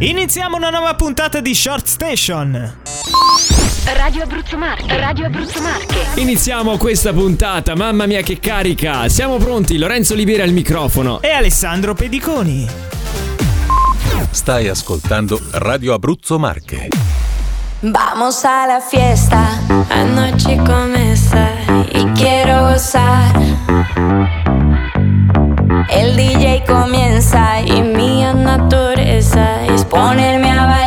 Iniziamo una nuova puntata di Short Station. Radio Abruzzo Marche, Radio Abruzzo Marche. Iniziamo questa puntata, mamma mia che carica! Siamo pronti, Lorenzo Oliviera al microfono. E Alessandro Pediconi. Stai ascoltando Radio Abruzzo Marche. Vamos a la fiesta, anoche comienza y quiero gozar. El DJ comienza y mi naturaleza es ponerme a bailar,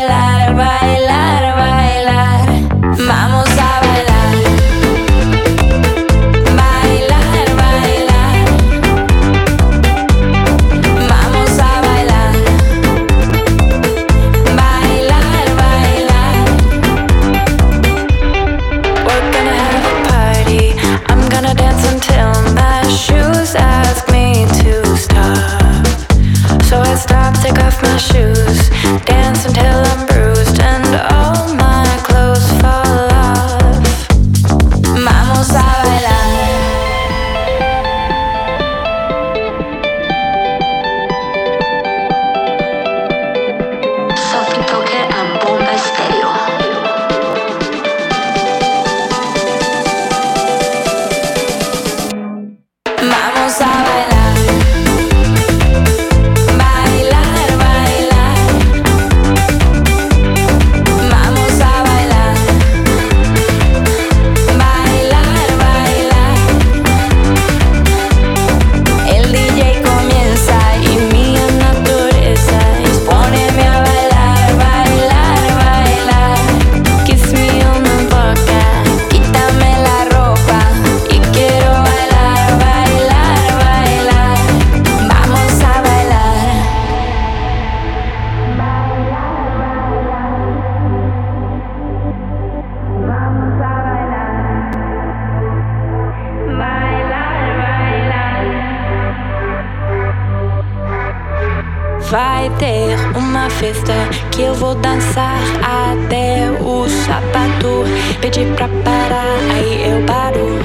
Vai ter uma festa que eu vou dançar até o sapato pedir pra parar. Aí eu paro,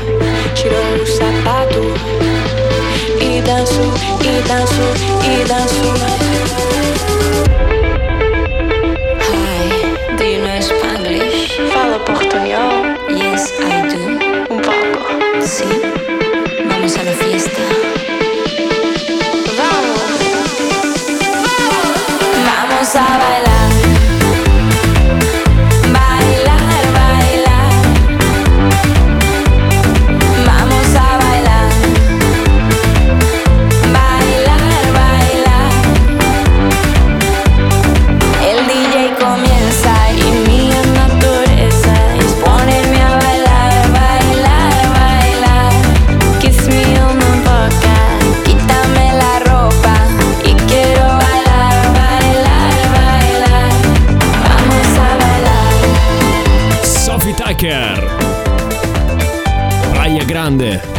tiro o sapato e danço, e danço, e danço. Hi, do you know Spanglish? Fala portunhol? Yes, I do. Un poco. Sí. Vamos a la fiesta. Praia Grande. Siamo in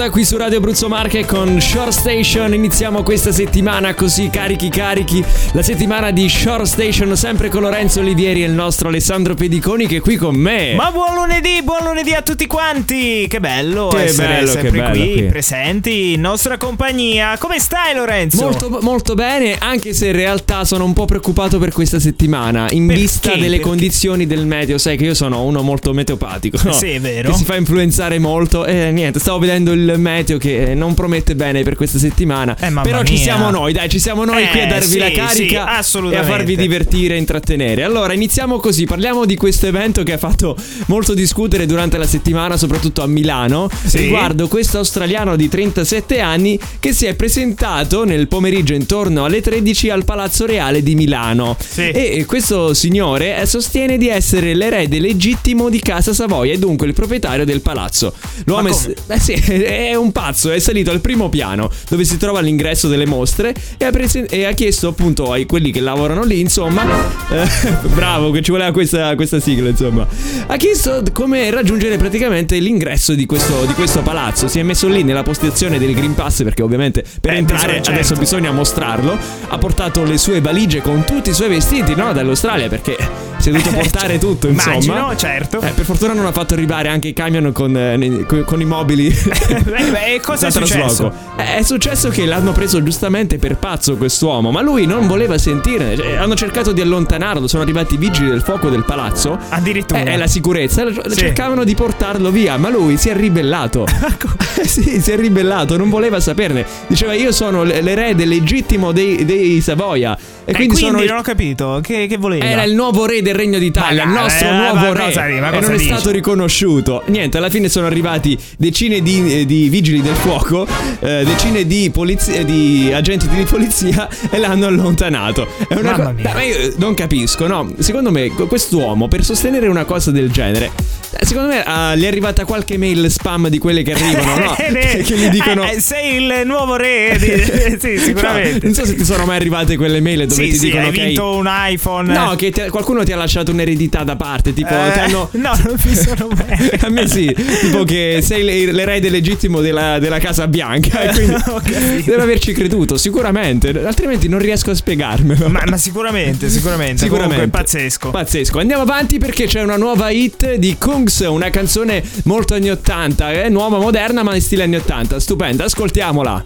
onda qui su Radio Abruzzo Marche con Shore Station. Iniziamo questa settimana così carichi carichi. La settimana di Shore Station sempre con Lorenzo Olivieri e il nostro Alessandro Pediconi che è qui con me. Ma buon lunedì, buon lunedì a tutti quanti! Che bello Che essere bello, sempre che bello qui, qui. presenti in nostra compagnia. Come stai Lorenzo? Molto, molto bene, anche se in realtà sono un po' preoccupato per questa settimana in Perché? vista delle Perché? condizioni del meteo. Sai che io sono uno molto meteopatico, no? Sì, è vero. Che si fa influenzare molto. E niente, stavo vedendo il meteo che non promette bene per questa settimana. Eh, Però ci mia. siamo noi, dai, ci siamo noi Eh, qui a darvi sì, la sì, carica e a farvi divertire e intrattenere. Allora, iniziamo così. Parliamo di questo evento che ha fatto molto discutere durante la settimana, soprattutto a Milano, Sì. riguardo questo australiano di 37 anni che si è presentato nel pomeriggio intorno alle 13 al Palazzo Reale di Milano. Sì. E questo signore eh, sostiene di essere l'erede legittimo di Casa Savoia e dunque il proprietario del palazzo. Messo. come? Eh sì, è un pazzo, è salito al primo piano dove si trova l'ingresso delle mostre e ha, presen- e ha chiesto appunto ai quelli che lavorano lì, insomma, eh, bravo che ci voleva questa, questa sigla, insomma, ha chiesto come raggiungere praticamente l'ingresso di questo, di questo palazzo. Si è messo lì nella postazione del Green Pass perché ovviamente per Eh, entrare certo. adesso bisogna mostrarlo. Ha portato le sue valigie con tutti i suoi vestiti, no? Dall'Australia perché si è dovuto portare tutto, insomma. Immagino, certo. Eh, per fortuna non ha fatto arrivare anche i camion con, eh, con i mobili. Beh, beh, e cosa è successo? Eh, È successo che l'hanno preso giustamente per pazzo quest'uomo, ma lui non voleva sentire. Cioè, hanno cercato di allontanarlo, sono arrivati i vigili del fuoco del palazzo. Addirittura. Eh, È la sicurezza. Sì. Cercavano di portarlo via, ma lui si è ribellato. Eh, sì, si è ribellato, non voleva saperne. Diceva: Io sono l'erede legittimo dei, dei Savoia. E E quindi, quindi, sono. non ho capito che, che voleva. Era il nuovo re del Regno d'Italia, Ma il nostro eh, nuovo re. cosa di- e non è dici? stato riconosciuto. Niente, alla fine sono arrivati decine di, eh, di vigili del fuoco, eh, decine di, polizi- di agenti di polizia e l'hanno allontanato. È una Mamma co- mia. Ma io non capisco, no? Secondo me quest'uomo per sostenere una cosa del genere. eh, Secondo me ah, gli è arrivata qualche mail spam di quelle che arrivano, no? Eh, che gli dicono. eh, sei il nuovo re. di- sì, sicuramente. No, non so se ti sono mai arrivate quelle mail dove sì, ti sì, dicono hai che hai- vinto un iPhone. No, che ti- qualcuno ti ha lasciato un'eredità da parte, tipo Eh, hanno No, non mi sono mai. A me sì, tipo che sei l'e- l'erede legittimo della, della Casa Bianca e quindi capito. devo averci creduto, sicuramente, altrimenti non riesco a spiegarmelo. Ma, ma sicuramente, sicuramente. Sicuramente. Comunque, pazzesco. Pazzesco. Andiamo avanti perché c'è una nuova hit di Kungs, una canzone molto anni 80, eh? nuova, moderna, ma in stile anni 80. Stupenda, ascoltiamola.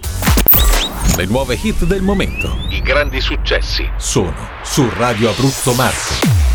Le nuove hit del momento. I grandi successi. Sono su Radio Abruzzo Marche.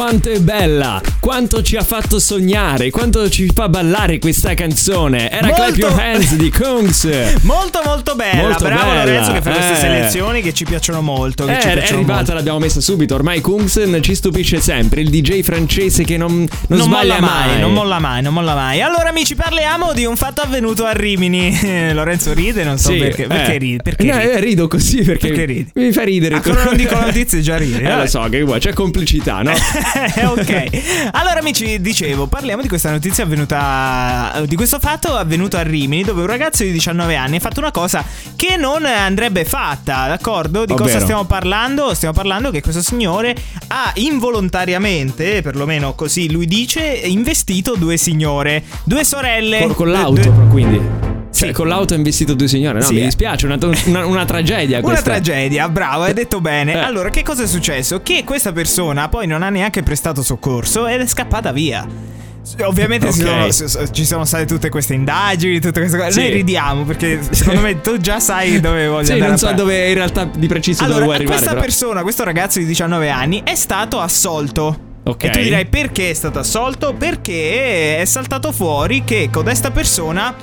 Quanto è bella! Quanto ci ha fatto sognare! Quanto ci fa ballare questa canzone! Era Molto- Clap Your Hands di Kungs! Molto molto bella, Molto bravo bella, Lorenzo che fa queste eh. selezioni che ci piacciono molto. Che Eh, ci è piacciono arrivata, molto. l'abbiamo messa subito. Ormai Kungs ci stupisce sempre. Il DJ francese che non, non, Non molla mai, non molla mai, non molla mai. Allora, amici, parliamo di un fatto avvenuto a Rimini. Lorenzo ride, non so Sì, perché. Perché eh. ride? Perché No, ride? eh, rido così perché, Perché ridi? mi fa ridere. Ancora non dico notizie, già ridi. Eh, lo so, che c'è complicità, no? Eh, ok. Allora, amici, dicevo, parliamo di questa notizia avvenuta. di questo fatto avvenuto a Rimini, dove un ragazzo di 19 anni ha fatto una cosa che non andrebbe fatta, d'accordo? Di cosa Ovvero? stiamo parlando? Stiamo parlando che questo signore ha involontariamente, perlomeno così lui dice, investito due signore, due sorelle. Con, con l'auto, due- quindi. Cioè, Sì. con l'auto ha investito due signore. No, Sì, mi eh. dispiace, una, una- una tragedia Una questa. tragedia, bravo, hai detto bene. Eh. Allora, che cosa è successo? Che questa persona poi non ha neanche prestato soccorso ed è scappata via. Ovviamente si Ok. sono- ci sono state tutte queste indagini, tutte queste cose. Sì. Noi ridiamo perché secondo me tu già sai dove voglio Sì, andare. non so parare. dove in realtà di preciso dove Allora, vuoi arrivare. questa però. persona, questo ragazzo di 19 anni, è stato assolto. Ok. E tu dirai perché è stato assolto? Perché è saltato fuori che codesta persona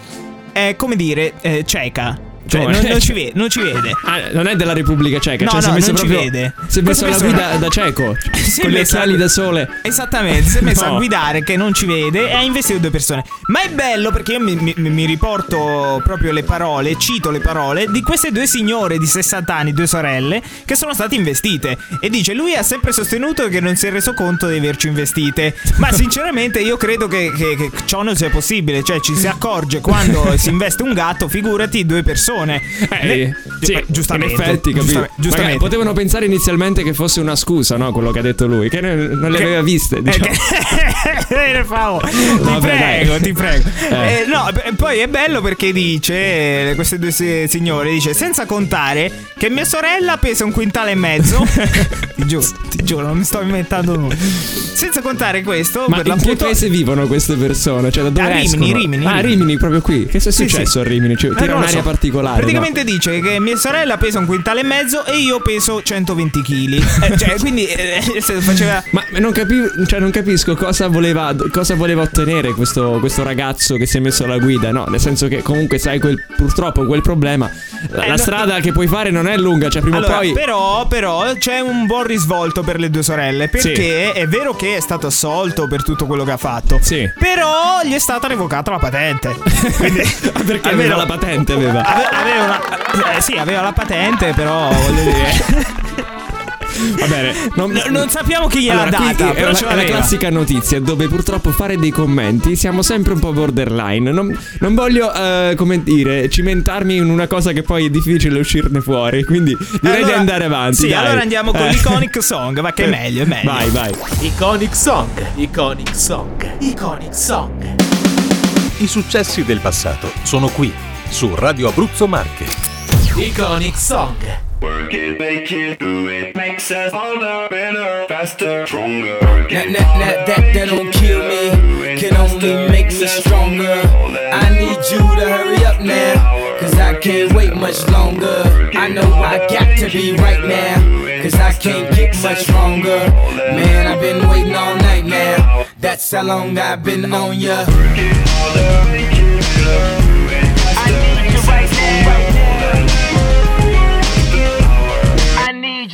è, come dire, eh, cieca. Cioè, Come? non, non ci vede, non ci vede. Ah, non è della Repubblica Ceca, No, cioè si è no, messo non ci proprio vede. Si è messo alla guida da cieco, con le occhiali da sole. Esattamente, si è messo No. a guidare che non ci vede e ha investito due persone. Ma è bello perché io mi, mi- mi riporto proprio le parole, cito le parole di queste due signore di 60 anni, due sorelle, che sono state investite. E dice: Lui ha sempre sostenuto che non si è reso conto di averci investite. Ma sinceramente io credo che, che- che ciò non sia possibile. Cioè, ci si accorge quando si investe un gatto, figurati due persone. Eh, Ne- sì, giustamente. in effetti, giustamente, giustamente. Potevano pensare inizialmente che fosse una scusa, no? Quello che ha detto lui, che non, le Che- aveva viste. Eh, Diciamo. Eh, Favo, ti Vabbè, prego, dai. ti prego. Eh. Eh, no, poi è bello perché dice, queste due si- signore, dice, senza contare che mia sorella pesa un quintale e mezzo. ti giuro, ti giuro, non mi sto inventando nulla. Senza contare questo, Ma per in che l'appunto... paese vivono queste persone? Cioè, da dove A Rimini, escono? Rimini, Ah, Rimini. Rimini, proprio qui. Che è Sì, successo sì. a Rimini? Cioè, Eh, tira un'aria so. particolare. Praticamente dice che mia sorella pesa un quintale e mezzo e io peso 120 kg. cioè, quindi eh, faceva... no? Ma non, capi- cioè, non capisco cosa voleva, cosa voleva ottenere questo, questo ragazzo che si è messo alla guida, no? Nel senso che comunque sai quel, purtroppo quel problema. La, Eh, la no- strada che puoi fare non è lunga, cioè prima Allora, o poi. però, però c'è un buon risvolto per le due sorelle. Perché è vero che è stato assolto per tutto quello che ha fatto. Sì. Però gli è stata revocata la patente. Quindi, Perché almeno- aveva la patente, aveva. Ave- aveva una- eh, sì, aveva la patente, però voglio dire. Va bene, non, No, non sappiamo chi gliel'ha Allora, data. è, però una- ce è la classica notizia dove purtroppo fare dei commenti siamo sempre un po' borderline. Non, non voglio, eh, come dire, cimentarmi in una cosa che poi è difficile uscirne fuori. Quindi direi Allora- di andare avanti. Sì, dai. allora andiamo con Eh. l'iconic song. Va che è meglio, è meglio. Vai, vai. Iconic Song, Iconic Song, Iconic Song. I successi del passato sono qui, su Radio Abruzzo Marche. Iconic Song. Work it, make it, do it. Makes us older, better, faster, stronger. That, that, that, that, that don't kill me, can only make me stronger. I need you to hurry up now, cause I can't wait much longer. I know I got to be right now, cause I can't get much longer. Man, I've been waiting all night now, that's how long I've been on ya.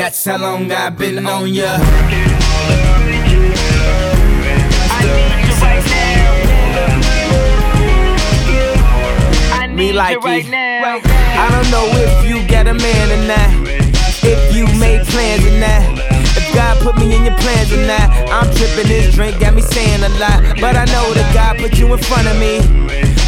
That's how long I've been on ya. Me like it. Right now. I don't know if you got a man or not. If you made plans or not. If God put put me in your plans or not. I'm tripping, this drink got me saying a lot. But I know that God put you in front of me.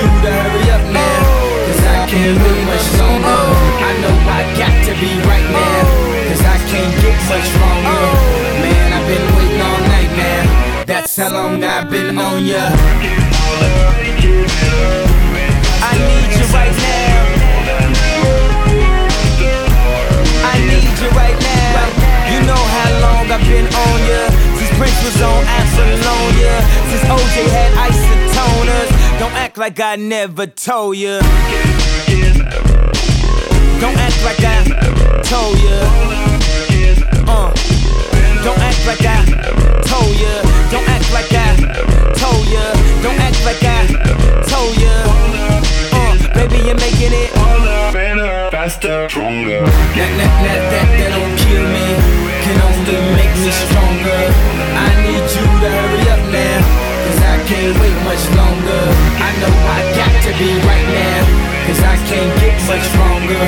You to hurry up now. Cause I can't wait much longer. I know I got to be right now. Cause I can't get much longer. Man, I've been waiting all night now. That's how long I've been on ya. I need you right now. I need you right now. You know how long I've been on ya. Prince was on Apollonia. Since OJ had isotoners. Don't act like I never told ya. Don't act like I told ya. Uh. Don't act like I told ya. Don't act like I told ya. Don't act like I told ya. Uh, baby, you're making it. Better, faster, stronger. That, that, that, that, that don't kill me. Only make me stronger. I need you to hurry up now. Cause I can't wait much longer. I know I got to be right now. Cause I can't get much stronger.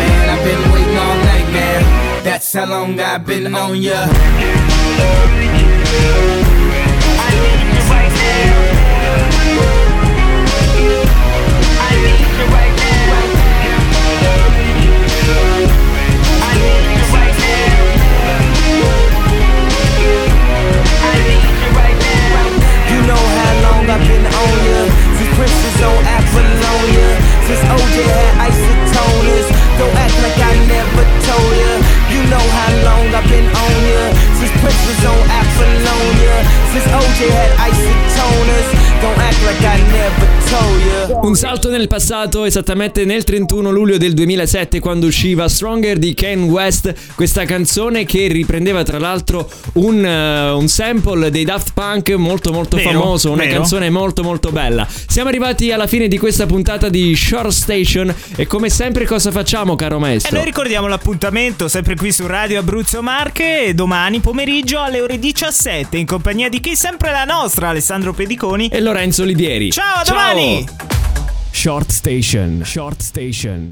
Man, I've been waiting all night now. That's how long I've been on ya. I need you right now. Passato, esattamente nel 31 luglio del 2007, quando usciva Stronger di Ken West, questa canzone che riprendeva tra l'altro un, eh, un sample dei Daft Punk molto molto Vero, famoso, una vero. canzone molto molto bella. Siamo arrivati alla fine di questa puntata di Short Station e come sempre cosa facciamo caro E maestro? noi ricordiamo l'appuntamento sempre qui su Radio Abruzzo Marche domani pomeriggio alle ore 17 in compagnia di chi? Sempre la nostra Alessandro Pediconi. E Lorenzo Olivieri. Ciao, a domani! Short Station. Short Station.